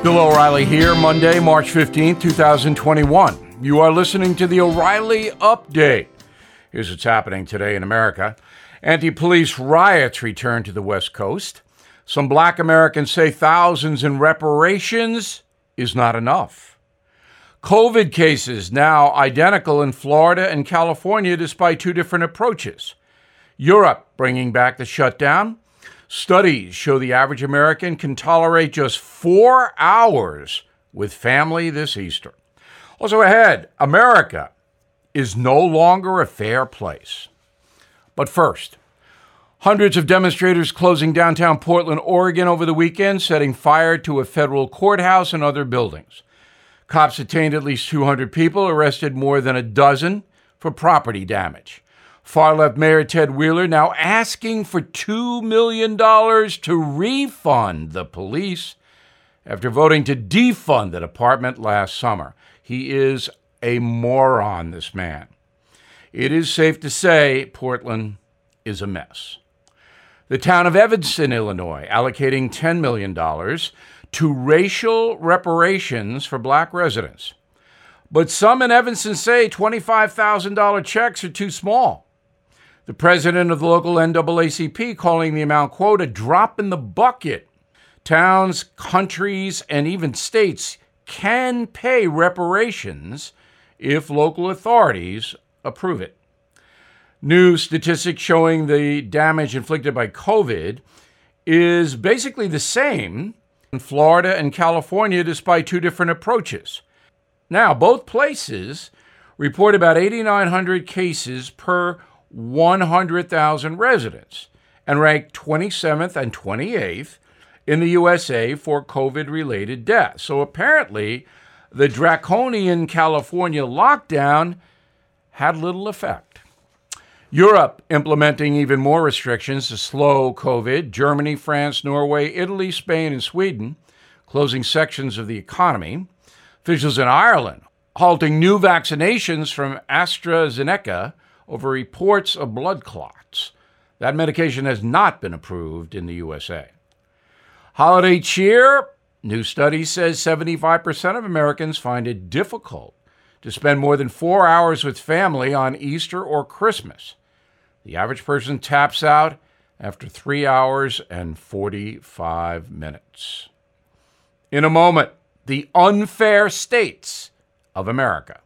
Bill O'Reilly here, Monday, March 15th, 2021. You are listening to the O'Reilly Update. Here's what's happening today in America. Anti police riots return to the West Coast. Some black Americans say thousands in reparations is not enough. COVID cases now identical in Florida and California despite two different approaches. Europe bringing back the shutdown. Studies show the average American can tolerate just four hours with family this Easter. Also ahead, America is no longer a fair place. But first, hundreds of demonstrators closing downtown Portland, Oregon over the weekend, setting fire to a federal courthouse and other buildings. Cops detained at least 200 people, arrested more than a dozen for property damage. Far left Mayor Ted Wheeler now asking for $2 million to refund the police after voting to defund the department last summer. He is a moron, this man. It is safe to say Portland is a mess. The town of Evanston, Illinois, allocating $10 million to racial reparations for black residents. But some in Evanston say $25,000 checks are too small. The president of the local NAACP calling the amount, quote, a drop in the bucket. Towns, countries, and even states can pay reparations if local authorities approve it. New statistics showing the damage inflicted by COVID is basically the same in Florida and California, despite two different approaches. Now, both places report about 8,900 cases per 100,000 residents and ranked 27th and 28th in the USA for COVID related deaths. So apparently, the draconian California lockdown had little effect. Europe implementing even more restrictions to slow COVID. Germany, France, Norway, Italy, Spain, and Sweden closing sections of the economy. Officials in Ireland halting new vaccinations from AstraZeneca over reports of blood clots. That medication has not been approved in the USA. Holiday cheer. New study says 75% of Americans find it difficult to spend more than four hours with family on Easter or Christmas. The average person taps out after three hours and 45 minutes. In a moment, the unfair states of America.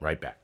Right back.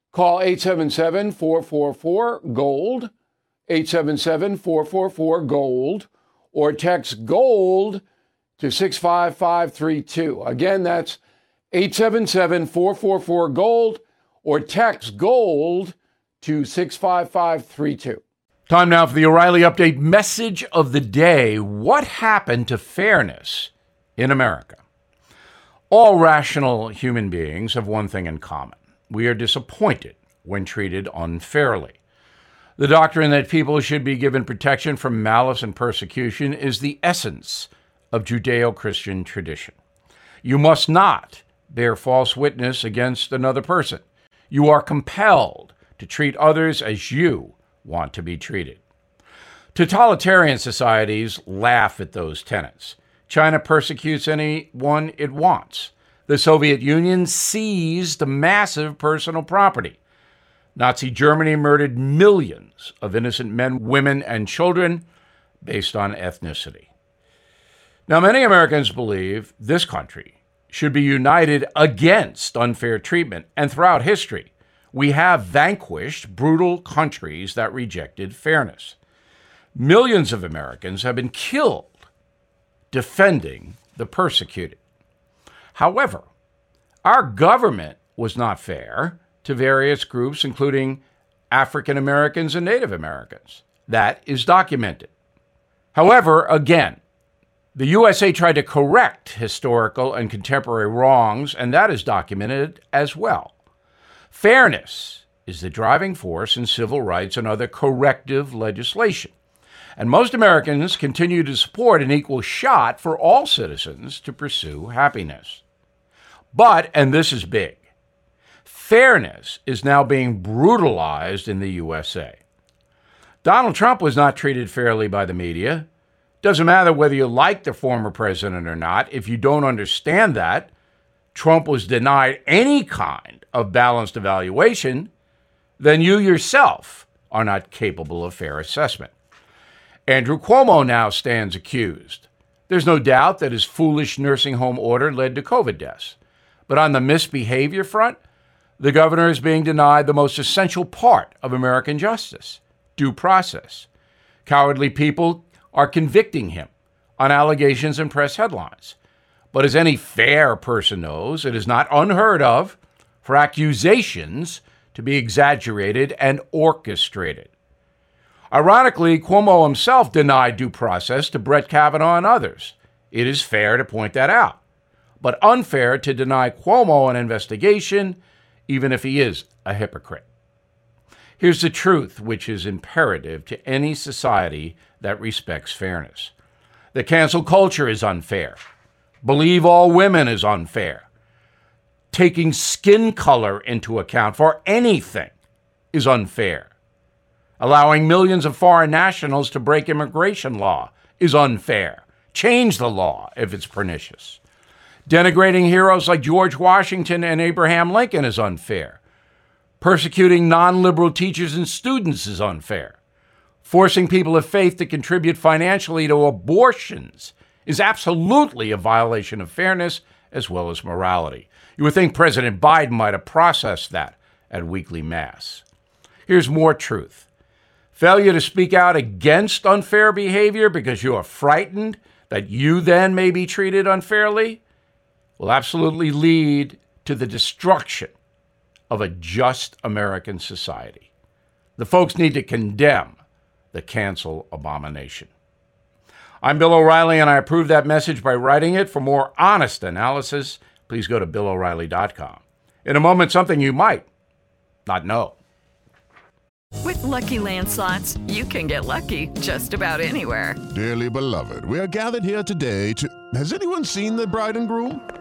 Call 877 444 GOLD, 877 444 GOLD, or text GOLD to 65532. Again, that's 877 444 GOLD, or text GOLD to 65532. Time now for the O'Reilly Update message of the day. What happened to fairness in America? All rational human beings have one thing in common we are disappointed when treated unfairly. The doctrine that people should be given protection from malice and persecution is the essence of Judeo Christian tradition. You must not bear false witness against another person. You are compelled to treat others as you want to be treated. Totalitarian societies laugh at those tenets. China persecutes anyone it wants. The Soviet Union seized massive personal property. Nazi Germany murdered millions of innocent men, women, and children based on ethnicity. Now, many Americans believe this country should be united against unfair treatment, and throughout history, we have vanquished brutal countries that rejected fairness. Millions of Americans have been killed defending the persecuted. However, our government was not fair to various groups, including African Americans and Native Americans. That is documented. However, again, the USA tried to correct historical and contemporary wrongs, and that is documented as well. Fairness is the driving force in civil rights and other corrective legislation. And most Americans continue to support an equal shot for all citizens to pursue happiness. But, and this is big, fairness is now being brutalized in the USA. Donald Trump was not treated fairly by the media. Doesn't matter whether you like the former president or not, if you don't understand that, Trump was denied any kind of balanced evaluation, then you yourself are not capable of fair assessment. Andrew Cuomo now stands accused. There's no doubt that his foolish nursing home order led to COVID deaths. But on the misbehavior front, the governor is being denied the most essential part of American justice due process. Cowardly people are convicting him on allegations and press headlines. But as any fair person knows, it is not unheard of for accusations to be exaggerated and orchestrated. Ironically, Cuomo himself denied due process to Brett Kavanaugh and others. It is fair to point that out, but unfair to deny Cuomo an investigation, even if he is a hypocrite. Here's the truth, which is imperative to any society that respects fairness the cancel culture is unfair. Believe all women is unfair. Taking skin color into account for anything is unfair. Allowing millions of foreign nationals to break immigration law is unfair. Change the law if it's pernicious. Denigrating heroes like George Washington and Abraham Lincoln is unfair. Persecuting non liberal teachers and students is unfair. Forcing people of faith to contribute financially to abortions is absolutely a violation of fairness as well as morality. You would think President Biden might have processed that at weekly Mass. Here's more truth Failure to speak out against unfair behavior because you are frightened that you then may be treated unfairly will absolutely lead to the destruction of a just American society. The folks need to condemn the cancel abomination. I'm Bill O'Reilly, and I approve that message by writing it. For more honest analysis, please go to BillO'Reilly.com. In a moment, something you might not know. With LuckyLand Slots, you can get lucky just about anywhere. Dearly beloved, we are gathered here today to. Has anyone seen the bride and groom?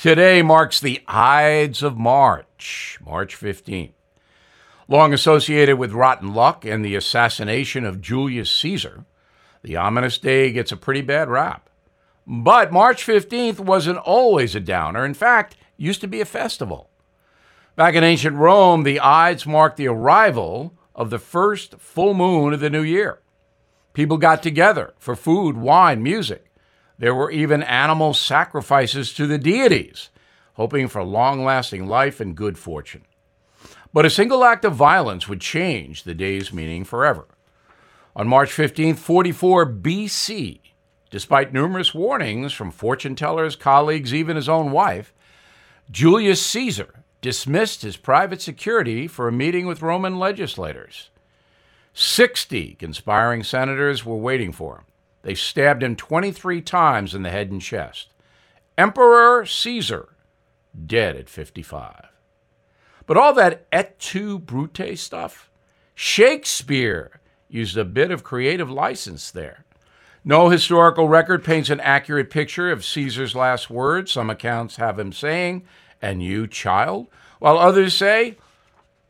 Today marks the Ides of March, March 15th. Long associated with rotten luck and the assassination of Julius Caesar, the ominous day gets a pretty bad rap. But March 15th wasn't always a downer. In fact, used to be a festival. Back in ancient Rome, the Ides marked the arrival of the first full moon of the new year. People got together for food, wine, music. There were even animal sacrifices to the deities, hoping for long lasting life and good fortune. But a single act of violence would change the day's meaning forever. On March 15, 44 BC, despite numerous warnings from fortune tellers, colleagues, even his own wife, Julius Caesar dismissed his private security for a meeting with Roman legislators. 60 conspiring senators were waiting for him. They stabbed him 23 times in the head and chest. Emperor Caesar, dead at 55. But all that et tu brute stuff, Shakespeare used a bit of creative license there. No historical record paints an accurate picture of Caesar's last words. Some accounts have him saying, and you, child, while others say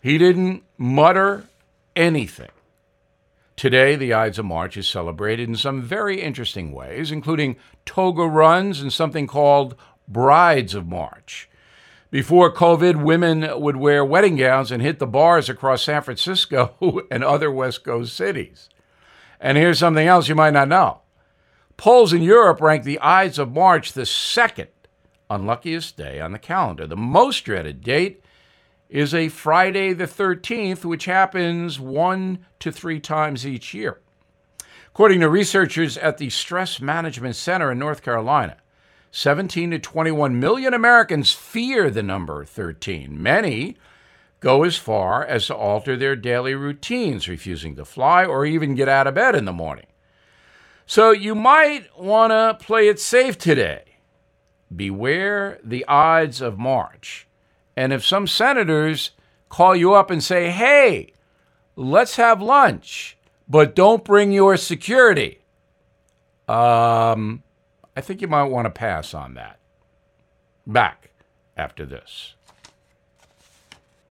he didn't mutter anything. Today, the Ides of March is celebrated in some very interesting ways, including toga runs and something called Brides of March. Before COVID, women would wear wedding gowns and hit the bars across San Francisco and other West Coast cities. And here's something else you might not know polls in Europe rank the Ides of March the second unluckiest day on the calendar. The most dreaded date is a Friday the 13th, which happens one to three times each year. According to researchers at the Stress Management Center in North Carolina, 17 to 21 million Americans fear the number 13. Many go as far as to alter their daily routines, refusing to fly or even get out of bed in the morning. So you might want to play it safe today. Beware the Ides of March. And if some senators call you up and say, hey, let's have lunch, but don't bring your security, um, I think you might want to pass on that. Back after this.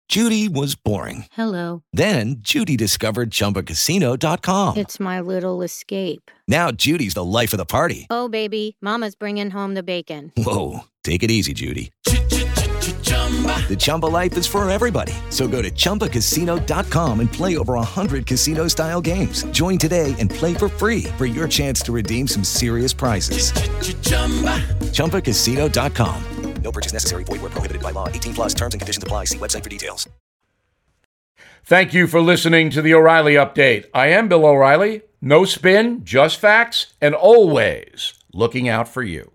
Judy was boring. Hello. Then Judy discovered ChumbaCasino.com. It's my little escape. Now Judy's the life of the party. Oh, baby, Mama's bringing home the bacon. Whoa, take it easy, Judy. The Chumba life is for everybody. So go to ChumbaCasino.com and play over 100 casino style games. Join today and play for free for your chance to redeem some serious prizes. ChumbaCasino.com. No purchase necessary. Void where prohibited by law. 18 plus terms and conditions apply. See website for details. Thank you for listening to the O'Reilly Update. I am Bill O'Reilly. No spin, just facts, and always looking out for you.